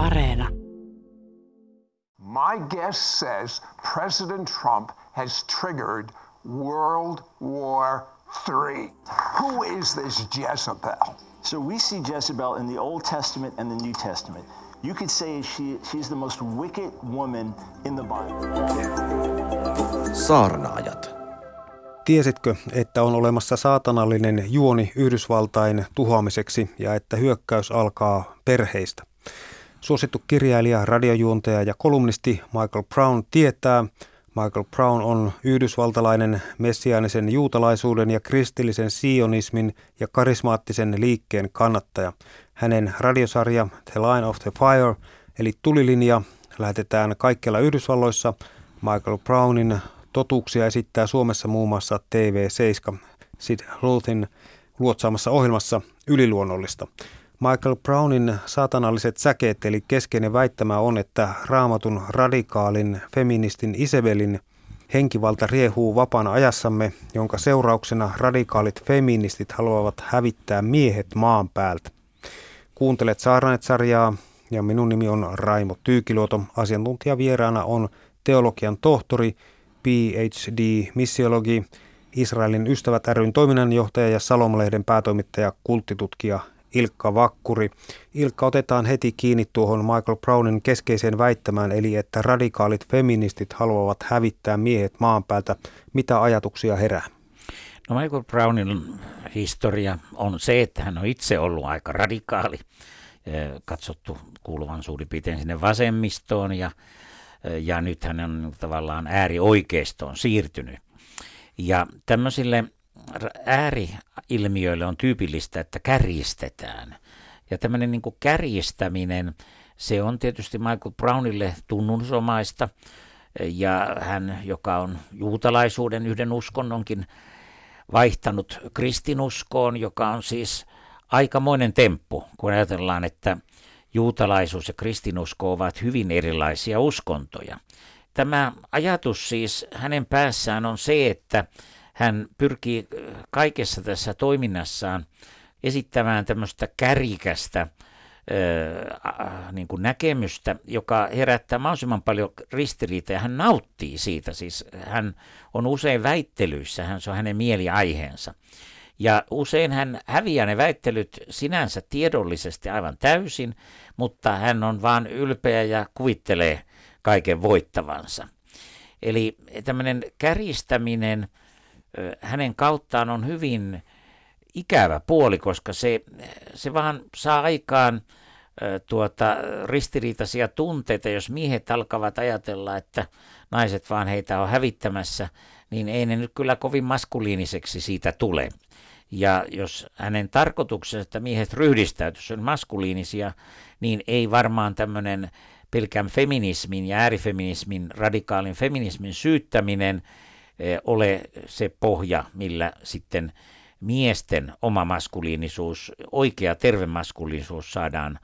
Areena. My guest says President Trump has triggered World War III. Who is this Jezebel? So we see Jezebel in the Old Testament and the New Testament. You could say she, she's the most wicked woman in the Bible. Saarnaajat. Tiesitkö, että on olemassa saatanallinen juoni Yhdysvaltain tuhoamiseksi ja että hyökkäys alkaa perheistä? Suosittu kirjailija, radiojuontaja ja kolumnisti Michael Brown tietää, Michael Brown on yhdysvaltalainen messiaanisen juutalaisuuden ja kristillisen sionismin ja karismaattisen liikkeen kannattaja. Hänen radiosarja The Line of the Fire eli Tulilinja lähetetään kaikkialla Yhdysvalloissa. Michael Brownin totuuksia esittää Suomessa muun muassa TV7 Sid Rothin luotsaamassa ohjelmassa Yliluonnollista. Michael Brownin saatanalliset säkeet, eli keskeinen väittämä on, että raamatun radikaalin feministin Isabelin henkivalta riehuu vapaana ajassamme, jonka seurauksena radikaalit feministit haluavat hävittää miehet maan päältä. Kuuntelet Saarnanet-sarjaa ja minun nimi on Raimo Tyykiluoto. Asiantuntijavieraana on teologian tohtori, PhD-missiologi, Israelin ystävät ryn toiminnanjohtaja ja Salomlehden päätoimittaja, kulttitutkija Ilkka Vakkuri. Ilkka, otetaan heti kiinni tuohon Michael Brownin keskeiseen väittämään, eli että radikaalit feministit haluavat hävittää miehet maan päältä. Mitä ajatuksia herää? No Michael Brownin historia on se, että hän on itse ollut aika radikaali, katsottu kuuluvan suurin piirtein sinne vasemmistoon ja, ja nyt hän on tavallaan äärioikeistoon siirtynyt. Ja tämmöisille ääriilmiöille on tyypillistä, että kärjistetään. Ja tämmöinen niin kärjistäminen, se on tietysti Michael Brownille tunnusomaista. Ja hän, joka on juutalaisuuden yhden uskonnonkin vaihtanut kristinuskoon, joka on siis aikamoinen temppu, kun ajatellaan, että juutalaisuus ja kristinusko ovat hyvin erilaisia uskontoja. Tämä ajatus siis hänen päässään on se, että hän pyrkii kaikessa tässä toiminnassaan esittämään tämmöistä kärjikästä niin kuin näkemystä, joka herättää mahdollisimman paljon ristiriitaa ja hän nauttii siitä. Siis hän on usein väittelyissä, hän, se on hänen mieliaiheensa. Ja usein hän häviää ne väittelyt sinänsä tiedollisesti aivan täysin, mutta hän on vaan ylpeä ja kuvittelee kaiken voittavansa. Eli tämmöinen kärjistäminen hänen kauttaan on hyvin ikävä puoli, koska se, se vaan saa aikaan tuota, ristiriitaisia tunteita, jos miehet alkavat ajatella, että naiset vaan heitä on hävittämässä, niin ei ne nyt kyllä kovin maskuliiniseksi siitä tule. Ja jos hänen tarkoituksensa, että miehet ryhdistäytyisivät on maskuliinisia, niin ei varmaan tämmöinen pelkän feminismin ja äärifeminismin, radikaalin feminismin syyttäminen ole se pohja, millä sitten miesten oma maskuliinisuus, oikea terve maskuliinisuus saadaan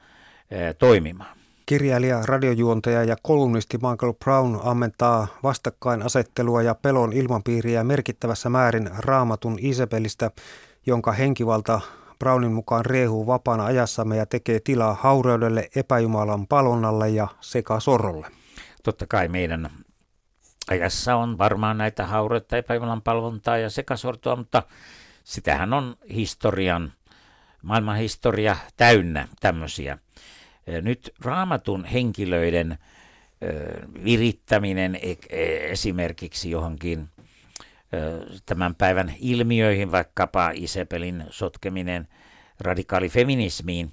toimimaan. Kirjailija, radiojuontaja ja kolumnisti Michael Brown ammentaa vastakkainasettelua ja pelon ilmapiiriä merkittävässä määrin raamatun Isabelistä, jonka henkivalta Brownin mukaan riehuu vapaana ajassamme ja tekee tilaa haureudelle, epäjumalan palonnalle ja sekasorrolle. Totta kai meidän ajassa on varmaan näitä haureutta, epäjumalan palvontaa ja sekasortoa, mutta sitähän on historian, maailman historia täynnä tämmöisiä. Nyt raamatun henkilöiden virittäminen e, e, esimerkiksi johonkin tämän päivän ilmiöihin, vaikkapa Isabelin sotkeminen radikaalifeminismiin,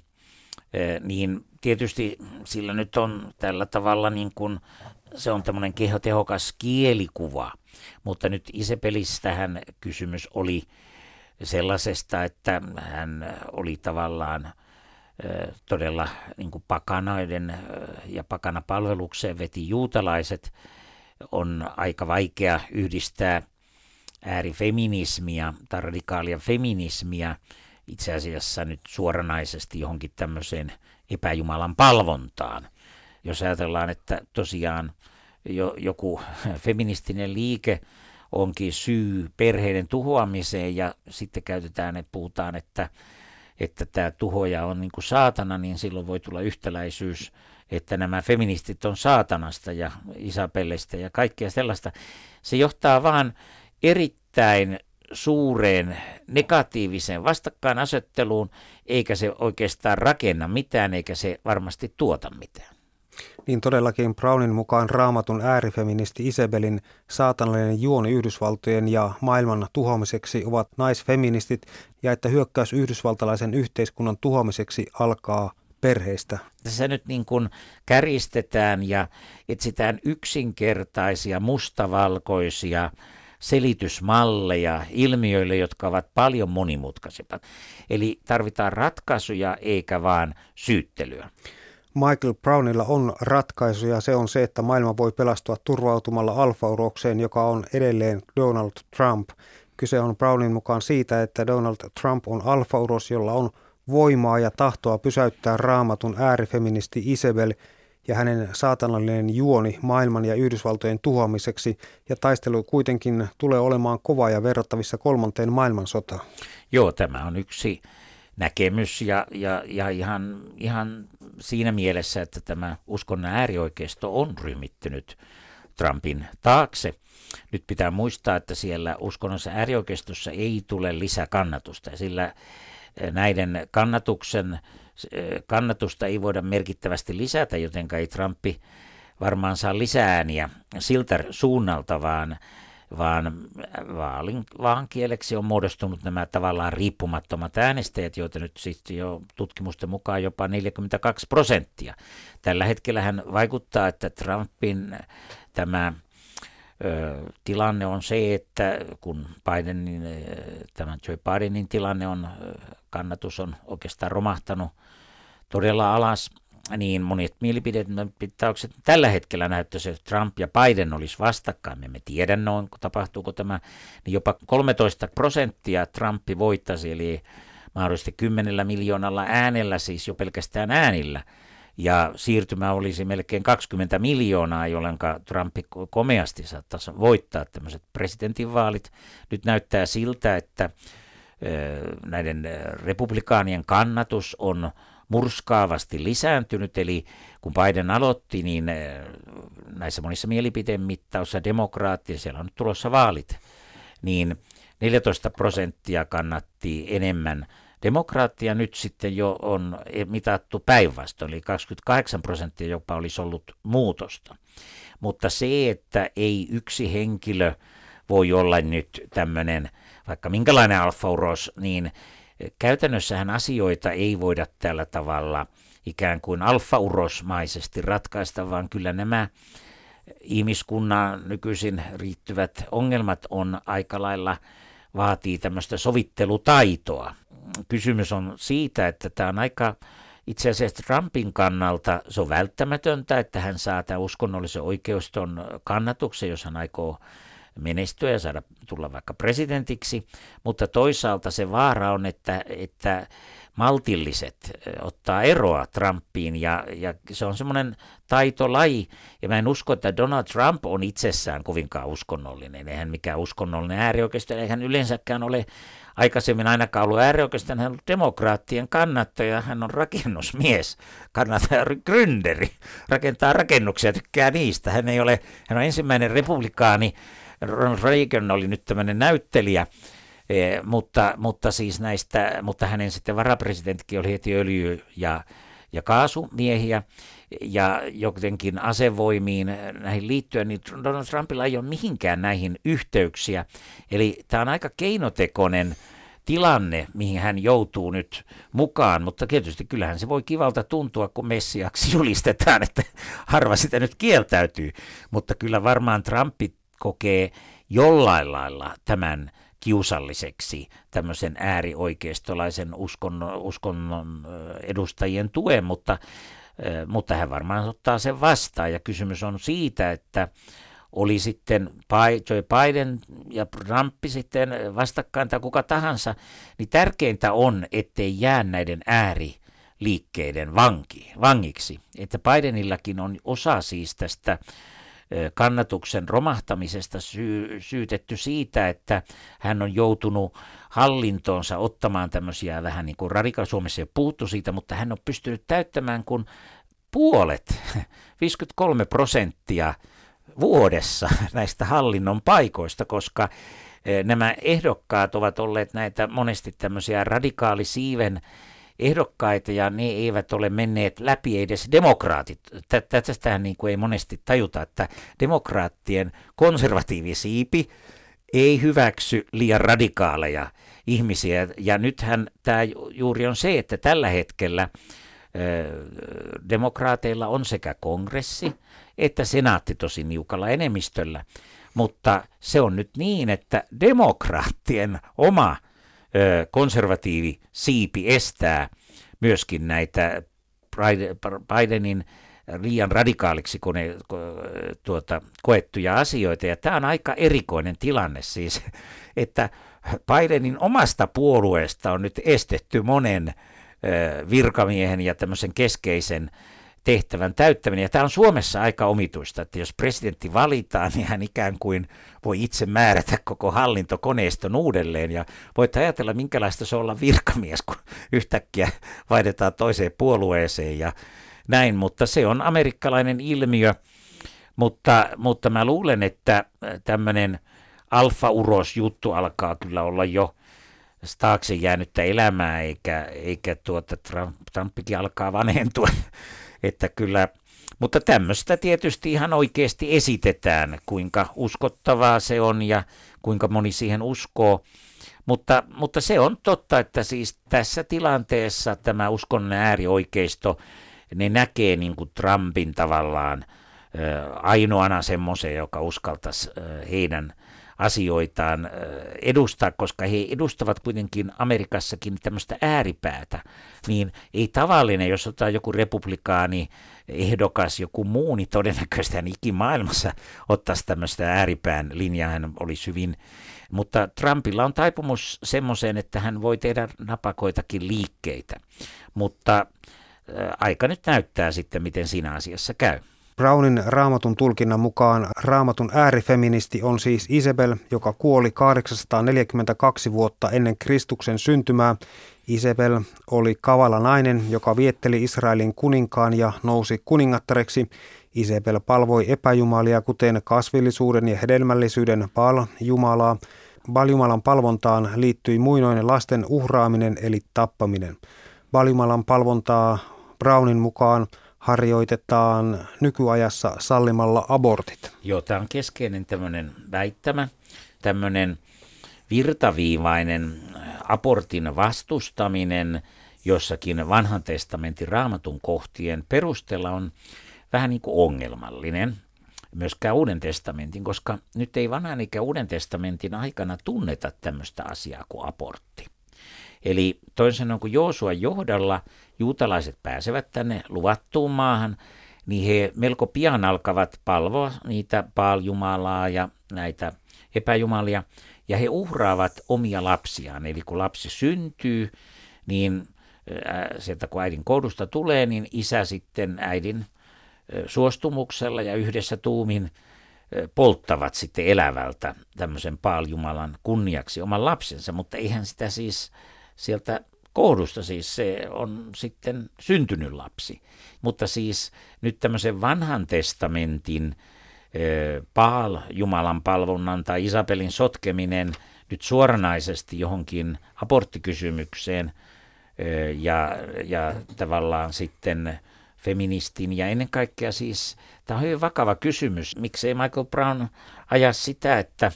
niin tietysti sillä nyt on tällä tavalla niin kuin, se on tämmöinen tehokas kielikuva, mutta nyt Isabelistähän kysymys oli sellaisesta, että hän oli tavallaan todella niin kuin pakanaiden ja pakanapalvelukseen veti juutalaiset, on aika vaikea yhdistää äärifeminismia tai radikaalia feminismiä itse asiassa nyt suoranaisesti johonkin tämmöiseen epäjumalan palvontaan. Jos ajatellaan, että tosiaan jo, joku feministinen liike onkin syy perheiden tuhoamiseen ja sitten käytetään, että puhutaan, että että tämä tuhoja on niin kuin saatana, niin silloin voi tulla yhtäläisyys, että nämä feministit on saatanasta ja Isabellista ja kaikkea sellaista. Se johtaa vaan erittäin suureen negatiiviseen vastakkainasetteluun, eikä se oikeastaan rakenna mitään, eikä se varmasti tuota mitään. Niin todellakin Brownin mukaan raamatun äärifeministi Isabelin saatanallinen juoni Yhdysvaltojen ja maailman tuhoamiseksi ovat naisfeministit ja että hyökkäys yhdysvaltalaisen yhteiskunnan tuhoamiseksi alkaa perheistä. Tässä nyt niin kuin käristetään ja etsitään yksinkertaisia mustavalkoisia selitysmalleja ilmiöille, jotka ovat paljon monimutkaisempia. Eli tarvitaan ratkaisuja eikä vaan syyttelyä. Michael Brownilla on ratkaisu ja se on se, että maailma voi pelastua turvautumalla alfaurokseen, joka on edelleen Donald Trump. Kyse on Brownin mukaan siitä, että Donald Trump on alfauros, jolla on voimaa ja tahtoa pysäyttää raamatun äärifeministi Isabel ja hänen saatanallinen juoni maailman ja Yhdysvaltojen tuhoamiseksi, ja taistelu kuitenkin tulee olemaan kova ja verrattavissa kolmanteen maailmansotaan. Joo, tämä on yksi näkemys ja, ja, ja ihan, ihan siinä mielessä, että tämä uskonnon äärioikeisto on ryhmittynyt Trumpin taakse. Nyt pitää muistaa, että siellä uskonnossa äärioikeistossa ei tule lisäkannatusta, sillä eh, näiden kannatuksen, eh, kannatusta ei voida merkittävästi lisätä, joten ei Trumpi varmaan saa lisää ääniä siltä suunnalta, vaan vaan vaalin, vaan kieleksi on muodostunut nämä tavallaan riippumattomat äänestäjät, joita nyt sitten jo tutkimusten mukaan jopa 42 prosenttia. Tällä hetkellä hän vaikuttaa, että Trumpin tämä ö, tilanne on se, että kun Bidenin, tämän Joe Bidenin tilanne on, kannatus on oikeastaan romahtanut todella alas – niin monet mielipidemittaukset tällä hetkellä näyttäisi, että Trump ja Biden olisi vastakkain. Me emme tiedä noin, tapahtuuko tämä, niin jopa 13 prosenttia Trumpi voittaisi, eli mahdollisesti 10 miljoonalla äänellä, siis jo pelkästään äänillä. Ja siirtymä olisi melkein 20 miljoonaa, jolloin Trumpi komeasti saattaisi voittaa tämmöiset presidentinvaalit. Nyt näyttää siltä, että näiden republikaanien kannatus on murskaavasti lisääntynyt, eli kun Biden aloitti, niin eh, näissä monissa mielipiteen mittaussa demokraattia, siellä on nyt tulossa vaalit, niin 14 prosenttia kannatti enemmän demokraattia nyt sitten jo on mitattu päinvastoin, eli 28 prosenttia jopa olisi ollut muutosta. Mutta se, että ei yksi henkilö voi olla nyt tämmöinen vaikka minkälainen alfauros, niin Käytännössähän asioita ei voida tällä tavalla ikään kuin alfaurosmaisesti ratkaista, vaan kyllä nämä ihmiskunnan nykyisin riittyvät ongelmat on aika lailla vaatii tämmöistä sovittelutaitoa. Kysymys on siitä, että tämä on aika itse asiassa Trumpin kannalta se on välttämätöntä, että hän saa tämän uskonnollisen oikeuston kannatuksen, jos hän aikoo menestyä ja saada tulla vaikka presidentiksi, mutta toisaalta se vaara on, että, että maltilliset ottaa eroa Trumpiin ja, ja se on semmoinen taitolaji. Ja mä en usko, että Donald Trump on itsessään kovinkaan uskonnollinen, eihän mikään uskonnollinen äärioikeisto, eihän yleensäkään ole aikaisemmin ainakaan ollut äärioikeiston, hän on demokraattien kannattaja, hän on rakennusmies, kannattaja, gründeri, rakentaa rakennuksia, tykkää niistä, hän ei ole, hän on ensimmäinen republikaani, Ronald Reagan oli nyt tämmöinen näyttelijä, e, mutta, mutta siis näistä, mutta hänen sitten varapresidenttikin oli heti öljy- ja, ja kaasumiehiä, ja jotenkin asevoimiin näihin liittyen, niin Donald Trumpilla ei ole mihinkään näihin yhteyksiä. Eli tämä on aika keinotekoinen tilanne, mihin hän joutuu nyt mukaan, mutta tietysti kyllähän se voi kivalta tuntua, kun messiaksi julistetaan, että harva sitä nyt kieltäytyy, mutta kyllä varmaan Trumpi kokee jollain lailla tämän kiusalliseksi tämmöisen äärioikeistolaisen uskonnon, uskonnon edustajien tuen, mutta, mutta hän varmaan ottaa sen vastaan. Ja kysymys on siitä, että oli sitten Joe Biden ja Trump sitten vastakkain tai kuka tahansa, niin tärkeintä on, ettei jää näiden ääriliikkeiden vanki, vangiksi. Että Bidenillakin on osa siis tästä kannatuksen romahtamisesta syy, syytetty siitä, että hän on joutunut hallintoonsa ottamaan tämmöisiä vähän niin kuin radikaal Suomessa ei puhuttu siitä, mutta hän on pystynyt täyttämään kun puolet, 53 prosenttia vuodessa näistä hallinnon paikoista, koska nämä ehdokkaat ovat olleet näitä monesti tämmöisiä radikaalisiiven ehdokkaita ja ne eivät ole menneet läpi edes demokraatit. Tästähän niin ei monesti tajuta, että demokraattien konservatiivisiipi ei hyväksy liian radikaaleja ihmisiä. Ja nythän tämä juuri on se, että tällä hetkellä demokraateilla on sekä kongressi että senaatti tosi niukalla enemmistöllä. Mutta se on nyt niin, että demokraattien oma konservatiivi siipi estää myöskin näitä Bidenin liian radikaaliksi kone, tuota, koettuja asioita. Ja tämä on aika erikoinen tilanne siis, että Bidenin omasta puolueesta on nyt estetty monen virkamiehen ja tämmöisen keskeisen tehtävän täyttäminen. Ja tämä on Suomessa aika omituista, että jos presidentti valitaan, niin hän ikään kuin voi itse määrätä koko hallintokoneiston uudelleen. Ja voit ajatella, minkälaista se on olla virkamies, kun yhtäkkiä vaihdetaan toiseen puolueeseen ja näin. Mutta se on amerikkalainen ilmiö. Mutta, mutta mä luulen, että tämmöinen alfa-uros-juttu alkaa kyllä olla jo taakse jäänyttä elämää, eikä, eikä tuota Trump, Trumpikin alkaa vanhentua että kyllä, mutta tämmöistä tietysti ihan oikeasti esitetään, kuinka uskottavaa se on ja kuinka moni siihen uskoo. Mutta, mutta se on totta, että siis tässä tilanteessa tämä uskonnon äärioikeisto, ne näkee niin kuin Trumpin tavallaan ainoana semmoisen, joka uskaltaisi heidän asioitaan edustaa, koska he edustavat kuitenkin Amerikassakin tämmöistä ääripäätä, niin ei tavallinen, jos otetaan joku republikaani, ehdokas, joku muu, niin todennäköisesti hän ikimaailmassa ottaisi tämmöistä ääripään linjaa, hän olisi hyvin mutta Trumpilla on taipumus semmoiseen, että hän voi tehdä napakoitakin liikkeitä. Mutta aika nyt näyttää sitten, miten siinä asiassa käy. Brownin raamatun tulkinnan mukaan raamatun äärifeministi on siis Isabel, joka kuoli 842 vuotta ennen Kristuksen syntymää. Isabel oli kavala nainen, joka vietteli Israelin kuninkaan ja nousi kuningattareksi. Isabel palvoi epäjumalia, kuten kasvillisuuden ja hedelmällisyyden Baal-jumalaa. Baal-jumalan palvontaan liittyi muinoinen lasten uhraaminen eli tappaminen. Baal-jumalan palvontaa Brownin mukaan – harjoitetaan nykyajassa sallimalla abortit. Joo, tämä on keskeinen tämmöinen väittämä, tämmöinen virtaviivainen abortin vastustaminen jossakin vanhan testamentin raamatun kohtien perusteella on vähän niin kuin ongelmallinen myöskään Uuden testamentin, koska nyt ei vanhan eikä Uuden testamentin aikana tunneta tämmöistä asiaa kuin abortti. Eli toisin sanoen, kun Joosua johdalla juutalaiset pääsevät tänne luvattuun maahan, niin he melko pian alkavat palvoa niitä Baal-jumalaa ja näitä epäjumalia, ja he uhraavat omia lapsiaan. Eli kun lapsi syntyy, niin sieltä kun äidin koudusta tulee, niin isä sitten äidin suostumuksella ja yhdessä tuumin polttavat sitten elävältä tämmöisen Baal-jumalan kunniaksi oman lapsensa, mutta eihän sitä siis sieltä kohdusta siis se on sitten syntynyt lapsi. Mutta siis nyt tämmöisen vanhan testamentin Paal Jumalan palvonnan tai Isabelin sotkeminen nyt suoranaisesti johonkin aborttikysymykseen ja, ja tavallaan sitten feministin ja ennen kaikkea siis tämä on hyvin vakava kysymys. Miksei Michael Brown aja sitä, että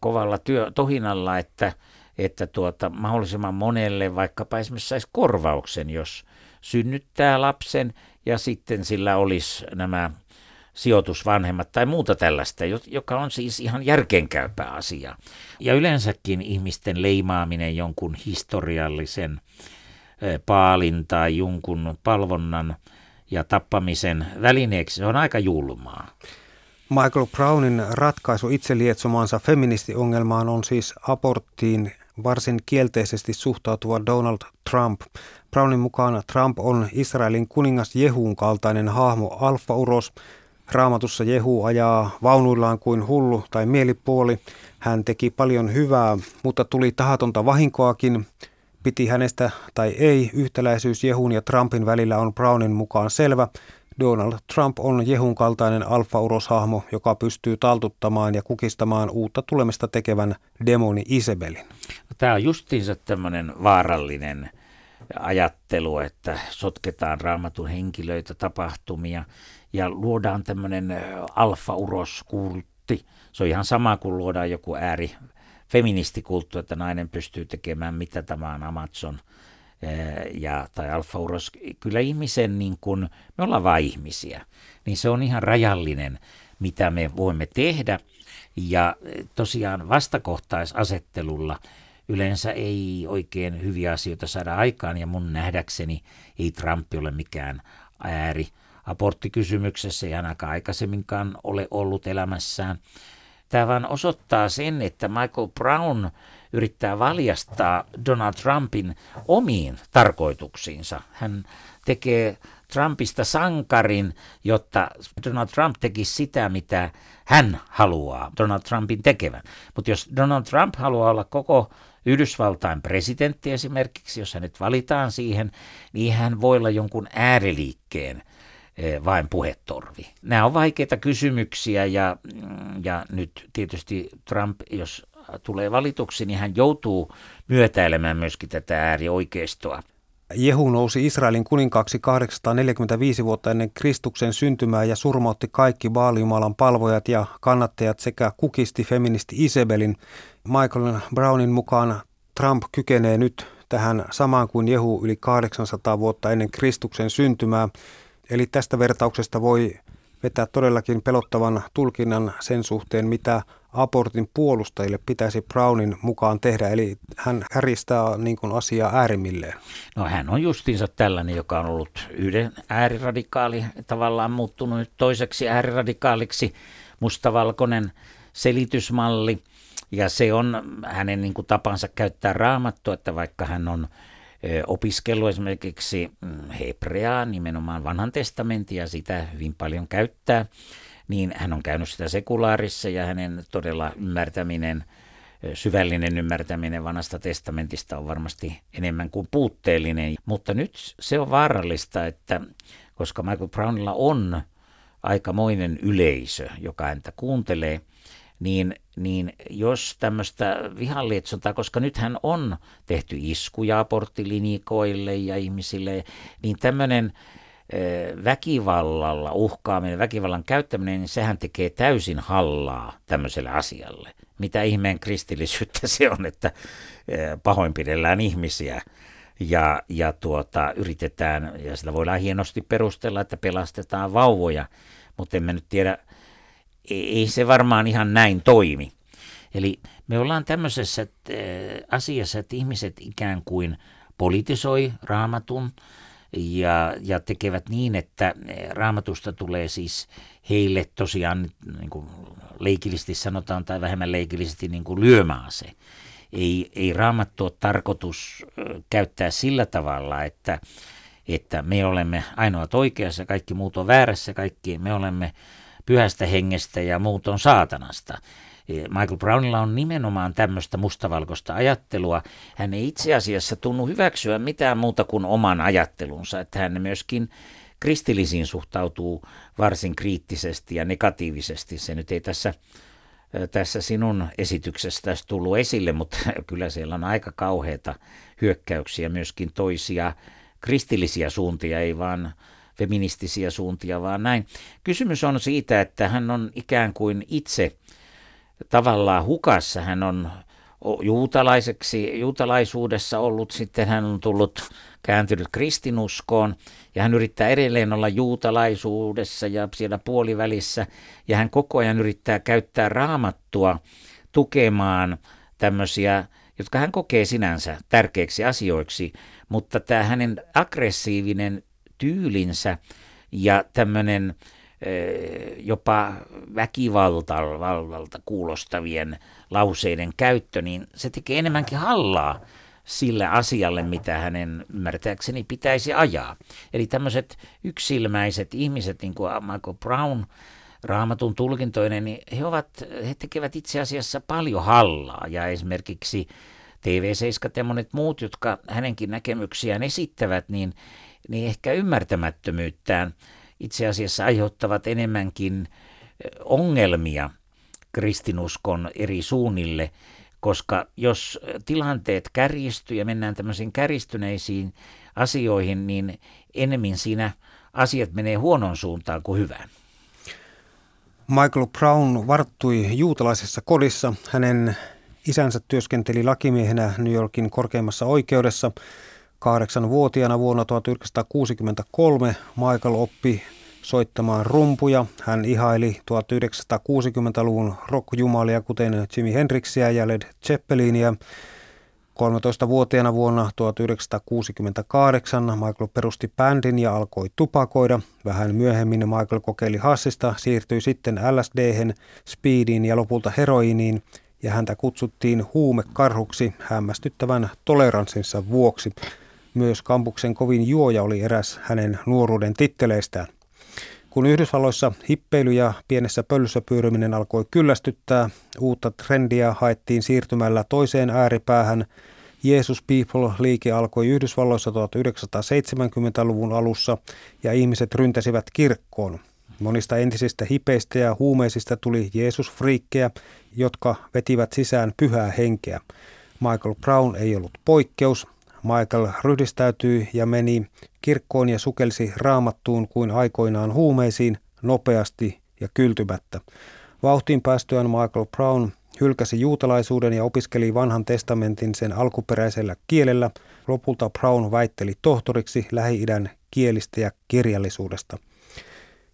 kovalla työ, tohinalla, että että tuota, mahdollisimman monelle vaikkapa esimerkiksi saisi korvauksen, jos synnyttää lapsen ja sitten sillä olisi nämä sijoitusvanhemmat tai muuta tällaista, joka on siis ihan järkeenkäypä asia. Ja yleensäkin ihmisten leimaaminen jonkun historiallisen paalin tai jonkun palvonnan ja tappamisen välineeksi, se on aika julmaa. Michael Brownin ratkaisu itse lietsomaansa feministiongelmaan on siis aborttiin varsin kielteisesti suhtautuva Donald Trump. Brownin mukaan Trump on Israelin kuningas Jehuun kaltainen hahmo alfa-uros. Raamatussa Jehu ajaa vaunuillaan kuin hullu tai mielipuoli. Hän teki paljon hyvää, mutta tuli tahatonta vahinkoakin. Piti hänestä tai ei, yhtäläisyys Jehun ja Trumpin välillä on Brownin mukaan selvä. Donald Trump on Jehun kaltainen alfa-uroshahmo, joka pystyy taltuttamaan ja kukistamaan uutta tulemista tekevän demoni Isabelin. Tämä on justiinsa tämmöinen vaarallinen ajattelu, että sotketaan raamatun henkilöitä, tapahtumia ja luodaan tämmöinen alfa-uroskultti. Se on ihan sama kuin luodaan joku ääri feministikulttu, että nainen pystyy tekemään mitä tämä on Amazon ja, tai alfa-uros. Kyllä ihmisen, niin kun, me ollaan vain ihmisiä, niin se on ihan rajallinen, mitä me voimme tehdä. Ja tosiaan vastakohtaisasettelulla yleensä ei oikein hyviä asioita saada aikaan, ja mun nähdäkseni ei Trump ole mikään ääri aborttikysymyksessä, ei ainakaan aikaisemminkaan ole ollut elämässään. Tämä vaan osoittaa sen, että Michael Brown yrittää valjastaa Donald Trumpin omiin tarkoituksiinsa. Hän tekee Trumpista sankarin, jotta Donald Trump tekisi sitä, mitä hän haluaa Donald Trumpin tekevän. Mutta jos Donald Trump haluaa olla koko Yhdysvaltain presidentti esimerkiksi, jos hänet valitaan siihen, niin hän voi olla jonkun ääriliikkeen eh, vain puhetorvi. Nämä on vaikeita kysymyksiä ja, ja nyt tietysti Trump, jos tulee valituksi, niin hän joutuu myötäilemään myöskin tätä äärioikeistoa. Jehu nousi Israelin kuninkaaksi 845 vuotta ennen Kristuksen syntymää ja surmautti kaikki Baalijumalan palvojat ja kannattajat sekä kukisti feministi Isabelin. Michael Brownin mukaan Trump kykenee nyt tähän samaan kuin Jehu yli 800 vuotta ennen Kristuksen syntymää. Eli tästä vertauksesta voi vetää todellakin pelottavan tulkinnan sen suhteen, mitä abortin puolustajille pitäisi Brownin mukaan tehdä, eli hän häristää niin kuin asiaa äärimmilleen. No hän on justiinsa tällainen, joka on ollut yhden ääriradikaali, tavallaan muuttunut toiseksi ääriradikaaliksi, mustavalkoinen selitysmalli, ja se on hänen niin kuin, tapansa käyttää raamattua, että vaikka hän on opiskellut esimerkiksi mm, hebreaa, nimenomaan vanhan testamentin, ja sitä hyvin paljon käyttää, niin hän on käynyt sitä sekulaarissa ja hänen todella ymmärtäminen, syvällinen ymmärtäminen vanhasta testamentista on varmasti enemmän kuin puutteellinen. Mutta nyt se on vaarallista, että koska Michael Brownilla on aikamoinen yleisö, joka häntä kuuntelee, niin, niin jos tämmöistä vihanlietsontaa, koska nythän on tehty iskuja aborttilinikoille ja ihmisille, niin tämmöinen väkivallalla uhkaaminen, väkivallan käyttäminen, niin sehän tekee täysin hallaa tämmöiselle asialle. Mitä ihmeen kristillisyyttä se on, että pahoinpidellään ihmisiä ja, ja tuota, yritetään, ja sitä voidaan hienosti perustella, että pelastetaan vauvoja, mutta emme nyt tiedä, ei se varmaan ihan näin toimi. Eli me ollaan tämmöisessä asiassa, että ihmiset ikään kuin politisoi raamatun, ja, ja tekevät niin, että raamatusta tulee siis heille tosiaan niin kuin leikillisesti sanotaan tai vähemmän leikillisesti niin kuin lyömäase. Ei, ei raamattu ole tarkoitus käyttää sillä tavalla, että, että me olemme ainoat oikeassa, kaikki muut on väärässä, kaikki me olemme pyhästä hengestä ja muut on saatanasta. Michael Brownilla on nimenomaan tämmöistä mustavalkoista ajattelua. Hän ei itse asiassa tunnu hyväksyä mitään muuta kuin oman ajattelunsa, että hän myöskin kristillisiin suhtautuu varsin kriittisesti ja negatiivisesti. Se nyt ei tässä, tässä sinun esityksestä tullut esille, mutta kyllä siellä on aika kauheita hyökkäyksiä myöskin toisia kristillisiä suuntia, ei vaan feministisiä suuntia, vaan näin. Kysymys on siitä, että hän on ikään kuin itse tavallaan hukassa. Hän on juutalaiseksi, juutalaisuudessa ollut, sitten hän on tullut kääntynyt kristinuskoon. Ja hän yrittää edelleen olla juutalaisuudessa ja siellä puolivälissä. Ja hän koko ajan yrittää käyttää raamattua tukemaan tämmöisiä, jotka hän kokee sinänsä tärkeiksi asioiksi, mutta tämä hänen aggressiivinen tyylinsä ja tämmöinen jopa väkivaltalta kuulostavien lauseiden käyttö, niin se tekee enemmänkin hallaa sille asialle, mitä hänen ymmärtääkseni pitäisi ajaa. Eli tämmöiset yksilmäiset ihmiset, niin kuin Michael Brown, raamatun tulkintoinen, niin he, ovat, he tekevät itse asiassa paljon hallaa. Ja esimerkiksi TV7 ja monet muut, jotka hänenkin näkemyksiään esittävät, niin, niin ehkä ymmärtämättömyyttään itse asiassa aiheuttavat enemmänkin ongelmia kristinuskon eri suunnille, koska jos tilanteet kärjistyy ja mennään tämmöisiin kärjistyneisiin asioihin, niin enemmän siinä asiat menee huonon suuntaan kuin hyvään. Michael Brown varttui juutalaisessa kodissa. Hänen isänsä työskenteli lakimiehenä New Yorkin korkeimmassa oikeudessa. Kahdeksanvuotiaana vuonna 1963 Michael oppi soittamaan rumpuja. Hän ihaili 1960-luvun rockjumalia, kuten Jimi Hendrixiä ja Led Zeppelinia. 13-vuotiaana vuonna 1968 Michael perusti bändin ja alkoi tupakoida. Vähän myöhemmin Michael kokeili hassista, siirtyi sitten LSD-hen, speediin ja lopulta heroiniin ja häntä kutsuttiin huumekarhuksi hämmästyttävän toleranssinsa vuoksi. Myös kampuksen kovin juoja oli eräs hänen nuoruuden titteleistään. Kun Yhdysvalloissa hippeily ja pienessä pöllyssä pyöryminen alkoi kyllästyttää, uutta trendiä haettiin siirtymällä toiseen ääripäähän. Jesus People-liike alkoi Yhdysvalloissa 1970-luvun alussa ja ihmiset ryntäsivät kirkkoon. Monista entisistä hipeistä ja huumeisista tuli Jeesus-friikkejä, jotka vetivät sisään pyhää henkeä. Michael Brown ei ollut poikkeus. Michael ryhdistäytyi ja meni kirkkoon ja sukelsi raamattuun kuin aikoinaan huumeisiin nopeasti ja kyltymättä. Vauhtiin päästyään Michael Brown hylkäsi juutalaisuuden ja opiskeli vanhan testamentin sen alkuperäisellä kielellä. Lopulta Brown väitteli tohtoriksi Lähi-idän kielistä ja kirjallisuudesta.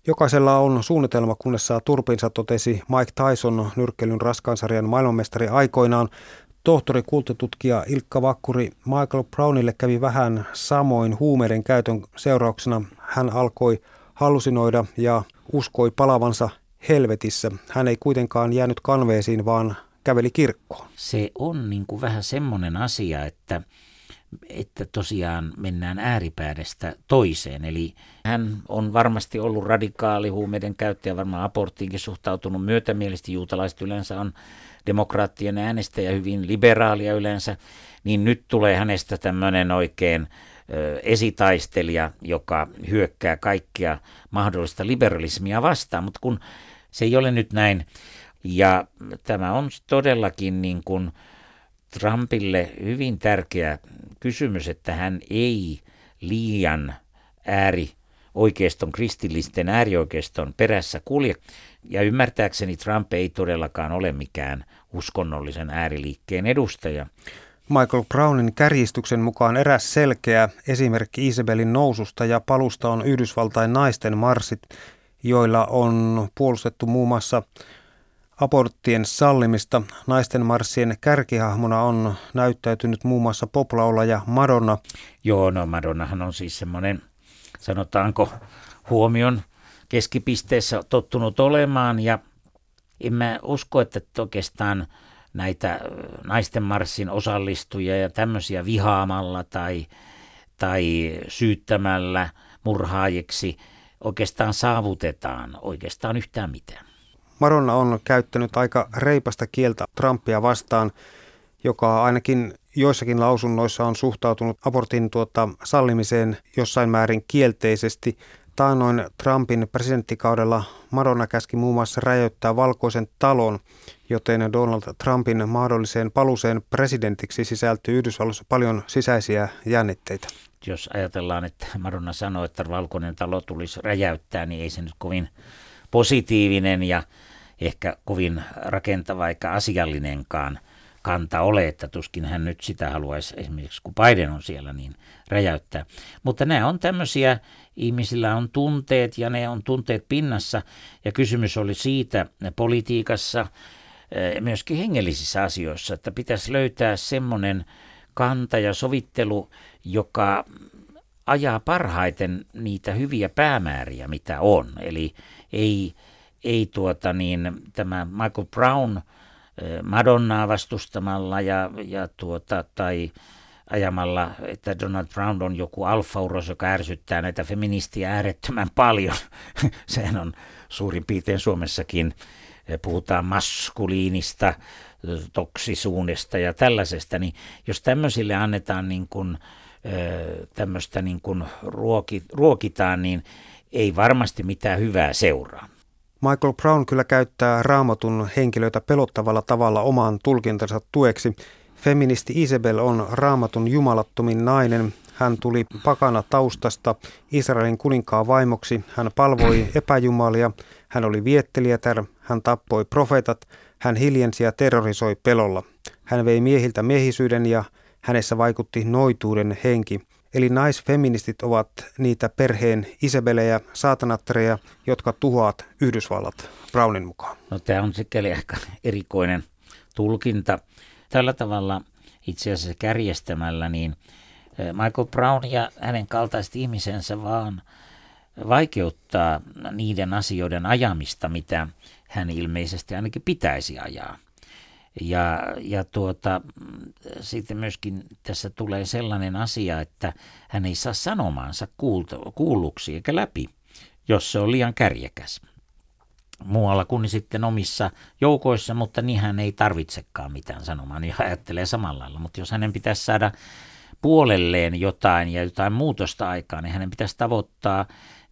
Jokaisella on suunnitelma, kunnes saa turpinsa, totesi Mike Tyson, nyrkkelyn raskaansarjan maailmanmestari aikoinaan. Tohtori kulttututkija Ilkka Vakkuri, Michael Brownille kävi vähän samoin huumeiden käytön seurauksena. Hän alkoi hallusinoida ja uskoi palavansa helvetissä. Hän ei kuitenkaan jäänyt kanveesiin, vaan käveli kirkkoon. Se on niin kuin vähän semmoinen asia, että, että tosiaan mennään ääripäädestä toiseen. Eli hän on varmasti ollut radikaali huumeiden käyttäjä, varmaan aborttiinkin suhtautunut myötämielisesti. Juutalaiset yleensä on demokraattien äänestäjä, hyvin liberaalia yleensä, niin nyt tulee hänestä tämmöinen oikein esitaistelija, joka hyökkää kaikkia mahdollista liberalismia vastaan, mutta kun se ei ole nyt näin, ja tämä on todellakin niin kuin Trumpille hyvin tärkeä kysymys, että hän ei liian ääri oikeiston, kristillisten äärioikeiston perässä kulje. Ja ymmärtääkseni Trump ei todellakaan ole mikään uskonnollisen ääriliikkeen edustaja. Michael Brownin kärjistyksen mukaan eräs selkeä esimerkki Isabelin noususta ja palusta on Yhdysvaltain naisten marssit, joilla on puolustettu muun muassa aborttien sallimista. Naisten marssien kärkihahmona on näyttäytynyt muun muassa ja Madonna. Joo, no Madonnahan on siis semmoinen, sanotaanko, huomion keskipisteessä tottunut olemaan ja en mä usko, että oikeastaan näitä naisten marssin osallistujia ja tämmöisiä vihaamalla tai, tai syyttämällä murhaajiksi oikeastaan saavutetaan oikeastaan yhtään mitään. Maronna on käyttänyt aika reipasta kieltä Trumpia vastaan, joka ainakin joissakin lausunnoissa on suhtautunut abortin tuota sallimiseen jossain määrin kielteisesti. Taannoin Trumpin presidenttikaudella Madonna käski muun muassa räjäyttää valkoisen talon, joten Donald Trumpin mahdolliseen paluseen presidentiksi sisältyy Yhdysvalloissa paljon sisäisiä jännitteitä. Jos ajatellaan, että Madonna sanoi, että valkoinen talo tulisi räjäyttää, niin ei se nyt kovin positiivinen ja ehkä kovin rakentava eikä asiallinenkaan kanta ole, että tuskin hän nyt sitä haluaisi esimerkiksi, kun Biden on siellä, niin räjäyttää. Mutta nämä on tämmöisiä, ihmisillä on tunteet ja ne on tunteet pinnassa ja kysymys oli siitä politiikassa, eh, myöskin hengellisissä asioissa, että pitäisi löytää semmoinen kanta ja sovittelu, joka ajaa parhaiten niitä hyviä päämääriä, mitä on. Eli ei, ei tuota niin, tämä Michael Brown – Madonnaa vastustamalla ja, ja tuota, tai ajamalla, että Donald Brown on joku alfauros, joka ärsyttää näitä feministiä äärettömän paljon. Sehän on suurin piirtein Suomessakin. Puhutaan maskuliinista, toksisuudesta ja tällaisesta, niin jos tämmöisille annetaan niin kuin, tämmöistä niin kuin ruoki, ruokitaan, niin ei varmasti mitään hyvää seuraa. Michael Brown kyllä käyttää raamatun henkilöitä pelottavalla tavalla omaan tulkintansa tueksi. Feministi Isabel on raamatun jumalattomin nainen. Hän tuli pakana taustasta Israelin kuninkaan vaimoksi. Hän palvoi epäjumalia. Hän oli viettelijätär. Hän tappoi profeetat. Hän hiljensi ja terrorisoi pelolla. Hän vei miehiltä miehisyyden ja hänessä vaikutti noituuden henki. Eli naisfeministit ovat niitä perheen isabelejä, saatanattereja, jotka tuhoavat Yhdysvallat Brownin mukaan. No tämä on sikäli aika erikoinen tulkinta. Tällä tavalla itse asiassa kärjestämällä niin eh, Michael Brown ja hänen kaltaiset ihmisensä vaan vaikeuttaa niiden asioiden ajamista, mitä hän ilmeisesti ainakin pitäisi ajaa. Ja, ja tuota, sitten myöskin tässä tulee sellainen asia, että hän ei saa sanomaansa kuulluksi eikä läpi, jos se on liian kärjekäs. Muualla kuin sitten omissa joukoissa, mutta niin hän ei tarvitsekaan mitään sanomaan, niin ajattelee samalla lailla. Mutta jos hänen pitäisi saada puolelleen jotain ja jotain muutosta aikaan, niin hänen pitäisi tavoittaa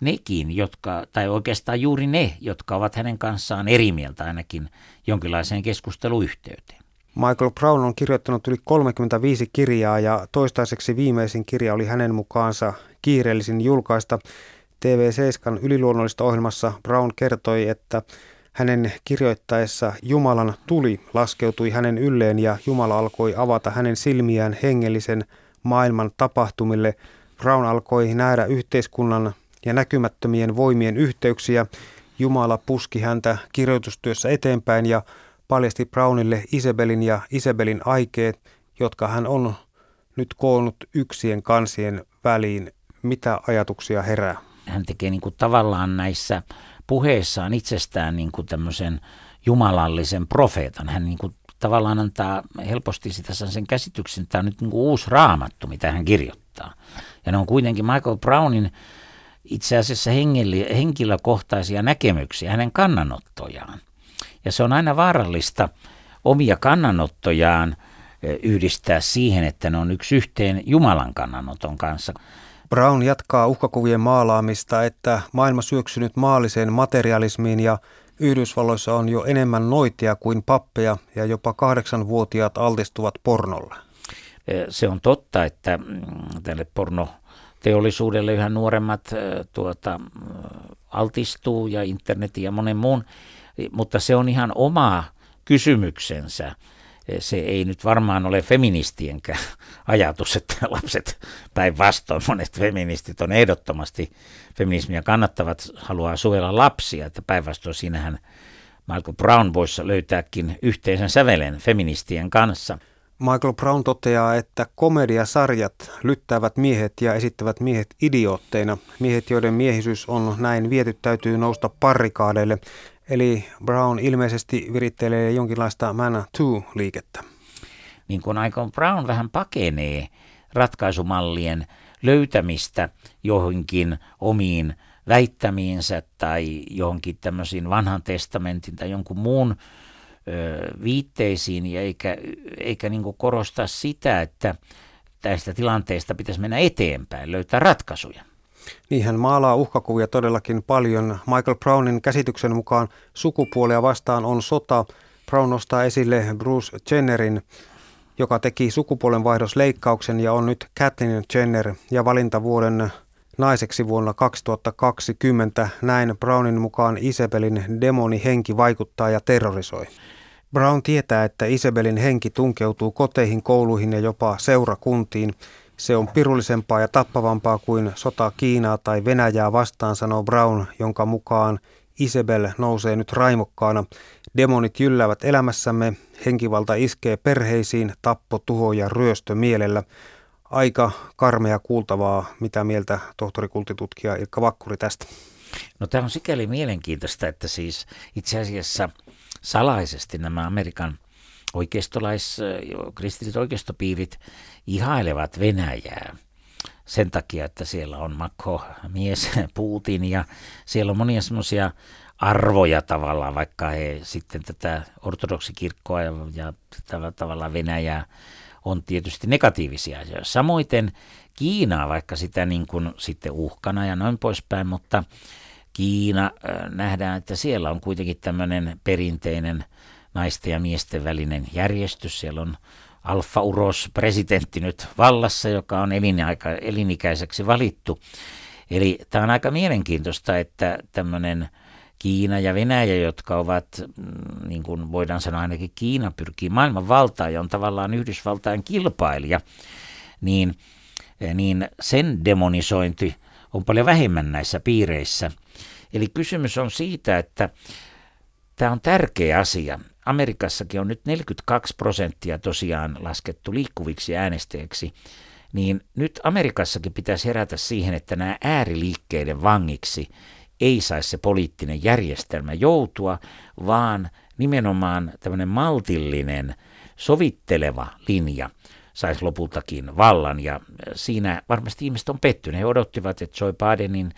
nekin, jotka, tai oikeastaan juuri ne, jotka ovat hänen kanssaan eri mieltä ainakin jonkinlaiseen keskusteluyhteyteen. Michael Brown on kirjoittanut yli 35 kirjaa ja toistaiseksi viimeisin kirja oli hänen mukaansa kiireellisin julkaista. TV7 yliluonnollista ohjelmassa Brown kertoi, että hänen kirjoittaessa Jumalan tuli laskeutui hänen ylleen ja Jumala alkoi avata hänen silmiään hengellisen maailman tapahtumille. Brown alkoi nähdä yhteiskunnan ja näkymättömien voimien yhteyksiä. Jumala puski häntä kirjoitustyössä eteenpäin ja paljasti Brownille Isabelin ja Isabelin aikeet, jotka hän on nyt koonnut yksien kansien väliin. Mitä ajatuksia herää? Hän tekee niin kuin tavallaan näissä puheissaan itsestään niin kuin tämmöisen jumalallisen profeetan. Hän niin kuin tavallaan antaa helposti sitä sen käsityksen, että tämä on nyt niin kuin uusi raamattu, mitä hän kirjoittaa. Ja ne on kuitenkin Michael Brownin itse asiassa henkilökohtaisia näkemyksiä, hänen kannanottojaan. Ja se on aina vaarallista omia kannanottojaan e, yhdistää siihen, että ne on yksi yhteen Jumalan kannanoton kanssa. Brown jatkaa uhkakuvien maalaamista, että maailma syöksynyt maalliseen materialismiin ja Yhdysvalloissa on jo enemmän noitia kuin pappeja ja jopa kahdeksanvuotiaat altistuvat pornolle. E, se on totta, että mm, tälle porno teollisuudelle yhä nuoremmat tuota, altistuu ja internetin ja monen muun, mutta se on ihan oma kysymyksensä. Se ei nyt varmaan ole feministienkään ajatus, että lapset päinvastoin monet feministit on ehdottomasti feminismia kannattavat, haluaa suojella lapsia, että päinvastoin siinähän Michael Brown voisi löytääkin yhteisen sävelen feministien kanssa – Michael Brown toteaa, että komediasarjat lyttäävät miehet ja esittävät miehet idiootteina. Miehet, joiden miehisyys on näin viety, täytyy nousta parrikaadeille. Eli Brown ilmeisesti virittelee jonkinlaista Man Too-liikettä. Niin kuin Michael Brown vähän pakenee ratkaisumallien löytämistä johonkin omiin väittämiinsä tai johonkin tämmöisiin vanhan testamentin tai jonkun muun viitteisiin ja eikä, eikä niin korostaa sitä, että tästä tilanteesta pitäisi mennä eteenpäin, löytää ratkaisuja. Niin hän maalaa uhkakuvia todellakin paljon. Michael Brownin käsityksen mukaan sukupuolia vastaan on sota. Brown nostaa esille Bruce Jennerin, joka teki sukupuolenvaihdosleikkauksen ja on nyt Kathleen Jenner ja valintavuoden naiseksi vuonna 2020. Näin Brownin mukaan Isabelin demoni henki vaikuttaa ja terrorisoi. Brown tietää, että Isabelin henki tunkeutuu koteihin, kouluihin ja jopa seurakuntiin. Se on pirullisempaa ja tappavampaa kuin sota Kiinaa tai Venäjää vastaan, sanoo Brown, jonka mukaan Isabel nousee nyt raimokkaana. Demonit jylläävät elämässämme, henkivalta iskee perheisiin, tappo, tuho ja ryöstö mielellä. Aika karmea kuultavaa, mitä mieltä tohtorikultitutkija Ilkka Vakkuri tästä? No tämä on sikäli mielenkiintoista, että siis itse asiassa – salaisesti nämä Amerikan oikeistolais, kristilliset oikeistopiirit ihailevat Venäjää sen takia, että siellä on Makko mies Putin ja siellä on monia semmoisia arvoja tavallaan, vaikka he sitten tätä ortodoksikirkkoa ja, ja tällä tavalla Venäjää on tietysti negatiivisia asioita. Samoiten Kiinaa, vaikka sitä niin kuin sitten uhkana ja noin poispäin, mutta Kiina äh, nähdään, että siellä on kuitenkin tämmöinen perinteinen naisten ja miesten välinen järjestys. Siellä on Alfa Uros presidentti nyt vallassa, joka on elinaika, elinikäiseksi valittu. Eli tämä on aika mielenkiintoista, että tämmöinen Kiina ja Venäjä, jotka ovat, mm, niin kuin voidaan sanoa ainakin Kiina pyrkii maailman valtaan ja on tavallaan Yhdysvaltain kilpailija, niin, niin sen demonisointi on paljon vähemmän näissä piireissä. Eli kysymys on siitä, että tämä on tärkeä asia. Amerikassakin on nyt 42 prosenttia tosiaan laskettu liikkuviksi äänestäjiksi, niin nyt Amerikassakin pitäisi herätä siihen, että nämä ääriliikkeiden vangiksi ei saisi se poliittinen järjestelmä joutua, vaan nimenomaan tämmöinen maltillinen, sovitteleva linja saisi lopultakin vallan. Ja siinä varmasti ihmiset on pettyneet. He odottivat, että Joe Bidenin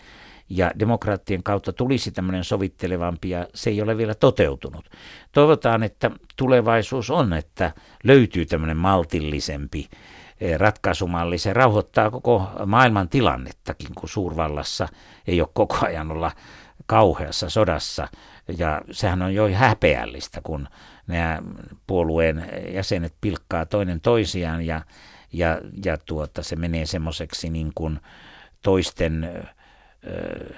ja demokraattien kautta tulisi tämmöinen sovittelevampi ja se ei ole vielä toteutunut. Toivotaan, että tulevaisuus on, että löytyy tämmöinen maltillisempi eh, ratkaisumalli. Se rauhoittaa koko maailman tilannettakin, kun suurvallassa ei ole koko ajan olla kauheassa sodassa. Ja sehän on jo häpeällistä, kun nämä puolueen jäsenet pilkkaa toinen toisiaan ja, ja, ja tuota, se menee semmoiseksi niin kuin toisten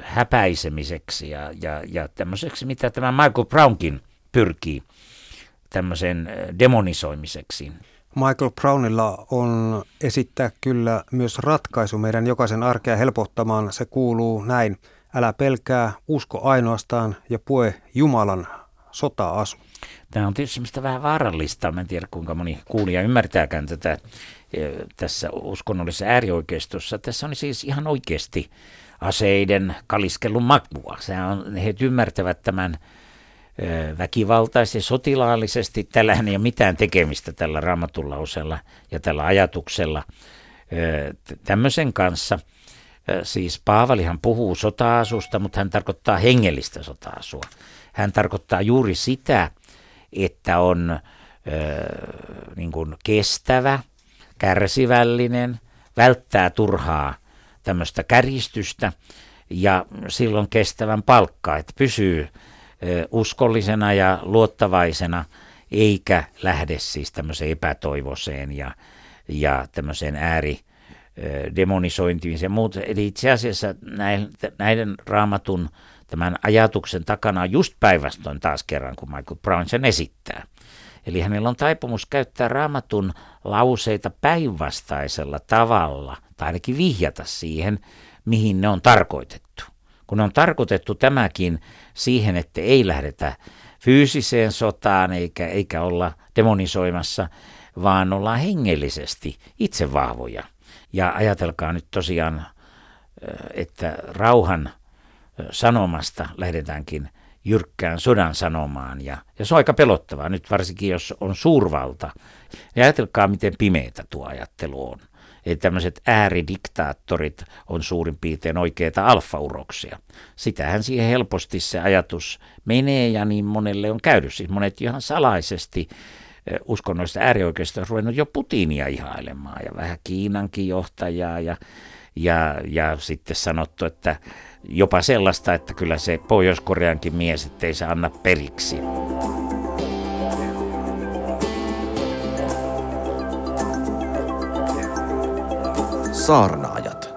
häpäisemiseksi ja, ja, ja tämmöiseksi, mitä tämä Michael Brownkin pyrkii, tämmöisen demonisoimiseksi. Michael Brownilla on esittää kyllä myös ratkaisu meidän jokaisen arkea helpottamaan. Se kuuluu näin. Älä pelkää, usko ainoastaan ja pue Jumalan sota-asu. Tämä on tietysti vähän vaarallista. Mä en tiedä, kuinka moni kuulija ymmärtääkään tätä tässä uskonnollisessa äärioikeistossa. Tässä on siis ihan oikeasti aseiden kaliskellun makua. Sehän on, he ymmärtävät tämän väkivaltaisesti, sotilaallisesti. Tällähän ei ole mitään tekemistä tällä raamatullausella ja tällä ajatuksella tämmöisen kanssa. Siis Paavalihan puhuu sota-asusta, mutta hän tarkoittaa hengellistä sota-asua. Hän tarkoittaa juuri sitä, että on niin kuin kestävä, kärsivällinen, välttää turhaa tämmöistä kärjistystä ja silloin kestävän palkkaa, että pysyy uskollisena ja luottavaisena, eikä lähde siis tämmöiseen epätoivoiseen ja, ja tämmöiseen ääri demonisointiin ja muut. Eli itse asiassa näiden, näiden raamatun tämän ajatuksen takana on just päinvastoin taas kerran, kun Michael Brown sen esittää. Eli hänellä on taipumus käyttää raamatun lauseita päinvastaisella tavalla, tai ainakin vihjata siihen, mihin ne on tarkoitettu. Kun on tarkoitettu tämäkin siihen, että ei lähdetä fyysiseen sotaan eikä, eikä olla demonisoimassa, vaan ollaan hengellisesti itse vahvoja. Ja ajatelkaa nyt tosiaan, että rauhan sanomasta lähdetäänkin jyrkkään sodan sanomaan. Ja, ja se on aika pelottavaa nyt varsinkin, jos on suurvalta. Ja ajatelkaa, miten pimeitä tuo ajattelu on. Että tämmöiset ääridiktaattorit on suurin piirtein oikeita alfauroksia. Sitähän siihen helposti se ajatus menee ja niin monelle on käynyt. Siis monet ihan salaisesti uskonnollista äärioikeista on ruvennut jo Putinia ihailemaan ja vähän Kiinankin johtajaa ja, ja, ja sitten sanottu, että jopa sellaista, että kyllä se Pohjois-Koreankin mies, ettei se anna periksi. Saarnaajat.